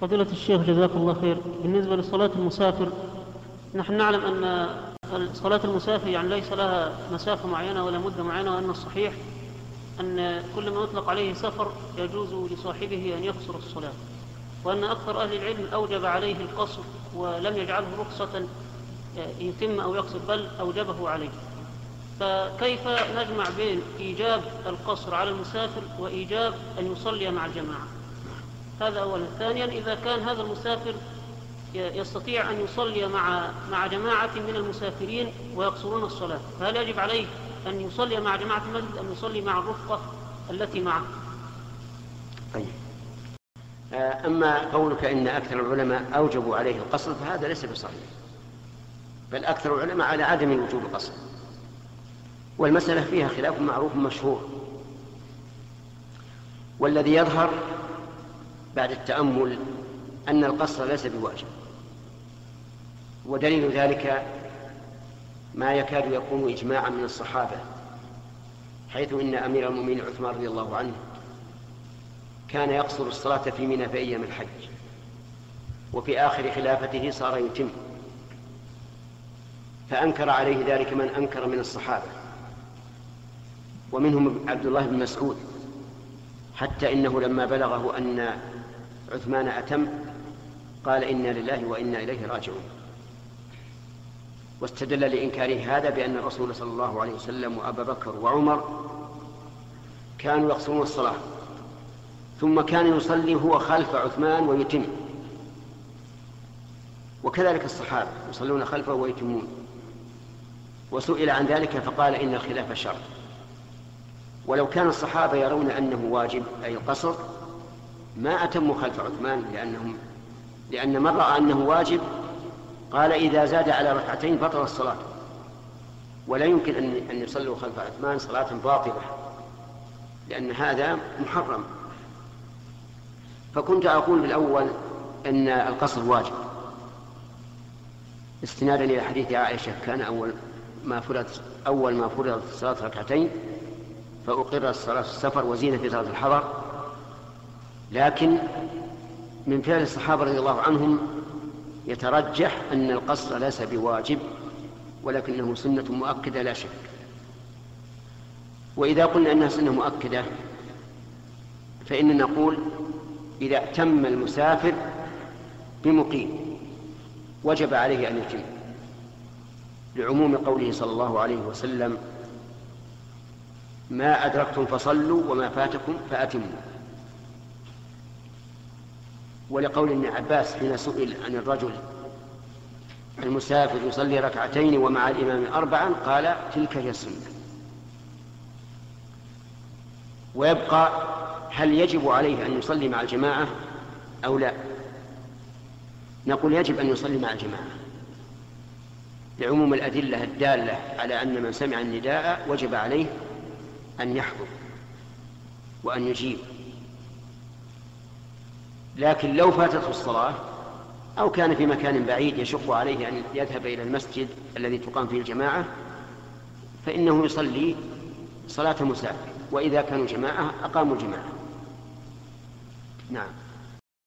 فضيلة الشيخ جزاك الله خير. بالنسبة لصلاة المسافر نحن نعلم أن صلاة المسافر يعني ليس لها مسافة معينة ولا مدة معينة وأن الصحيح أن كل ما يطلق عليه سفر يجوز لصاحبه أن يقصر الصلاة. وأن أكثر أهل العلم أوجب عليه القصر ولم يجعله رخصة يتم أو يقصر بل أوجبه عليه. فكيف نجمع بين إيجاب القصر على المسافر وإيجاب أن يصلي مع الجماعة؟ هذا أولا ثانيا إذا كان هذا المسافر يستطيع أن يصلي مع مع جماعة من المسافرين ويقصرون الصلاة فهل يجب عليه أن يصلي مع جماعة المسجد أم يصلي مع الرفقة التي معه؟ طيب. آه، أما قولك إن أكثر العلماء أوجبوا عليه القصر فهذا ليس بصحيح. بل أكثر العلماء على عدم وجوب القصر. والمسألة فيها خلاف معروف مشهور. والذي يظهر بعد التأمل أن القصر ليس بواجب. ودليل ذلك ما يكاد يكون إجماعا من الصحابة حيث إن أمير المؤمنين عثمان رضي الله عنه كان يقصر الصلاة في منى في أيام الحج وفي آخر خلافته صار يتم. فأنكر عليه ذلك من أنكر من الصحابة ومنهم عبد الله بن مسعود حتى إنه لما بلغه أن عثمان أتم قال إنا لله وإنا إليه راجعون. واستدل لإنكاره هذا بأن الرسول صلى الله عليه وسلم وأبا بكر وعمر كانوا يقصرون الصلاة. ثم كان يصلي هو خلف عثمان ويتم. وكذلك الصحابة يصلون خلفه ويتمون. وسئل عن ذلك فقال إن الخلاف شر ولو كان الصحابة يرون أنه واجب أي القصر ما أتموا خلف عثمان لأنهم لأن من رأى أنه واجب قال إذا زاد على ركعتين بطل الصلاة. ولا يمكن أن أن يصلوا خلف عثمان صلاة باطلة لأن هذا محرم. فكنت أقول بالأول أن القصر واجب. استنادا إلى حديث عائشة كان أول ما فرض أول ما فرضت صلاة ركعتين فأقرت صلاة السفر وزينة في صلاة الحضر. لكن من فعل الصحابة رضي الله عنهم يترجح أن القصر ليس بواجب ولكنه سنة مؤكدة لا شك. وإذا قلنا أنها سنة مؤكدة فإننا نقول إذا اعتم المسافر بمقيم وجب عليه أن يتم لعموم قوله صلى الله عليه وسلم ما أدركتم فصلوا وما فاتكم فأتموا. ولقول ابن عباس حين سئل عن الرجل المسافر يصلي ركعتين ومع الإمام أربعا قال تلك هي السنة. ويبقى هل يجب عليه أن يصلي مع الجماعة أو لا؟ نقول يجب أن يصلي مع الجماعة. لعموم الأدلة الدالة على أن من سمع النداء وجب عليه أن يحضر وأن يجيب. لكن لو فاتته الصلاة أو كان في مكان بعيد يشق عليه أن يذهب إلى المسجد الذي تقام فيه الجماعة فإنه يصلي صلاة مسافر وإذا كانوا جماعة أقاموا الجماعة. نعم.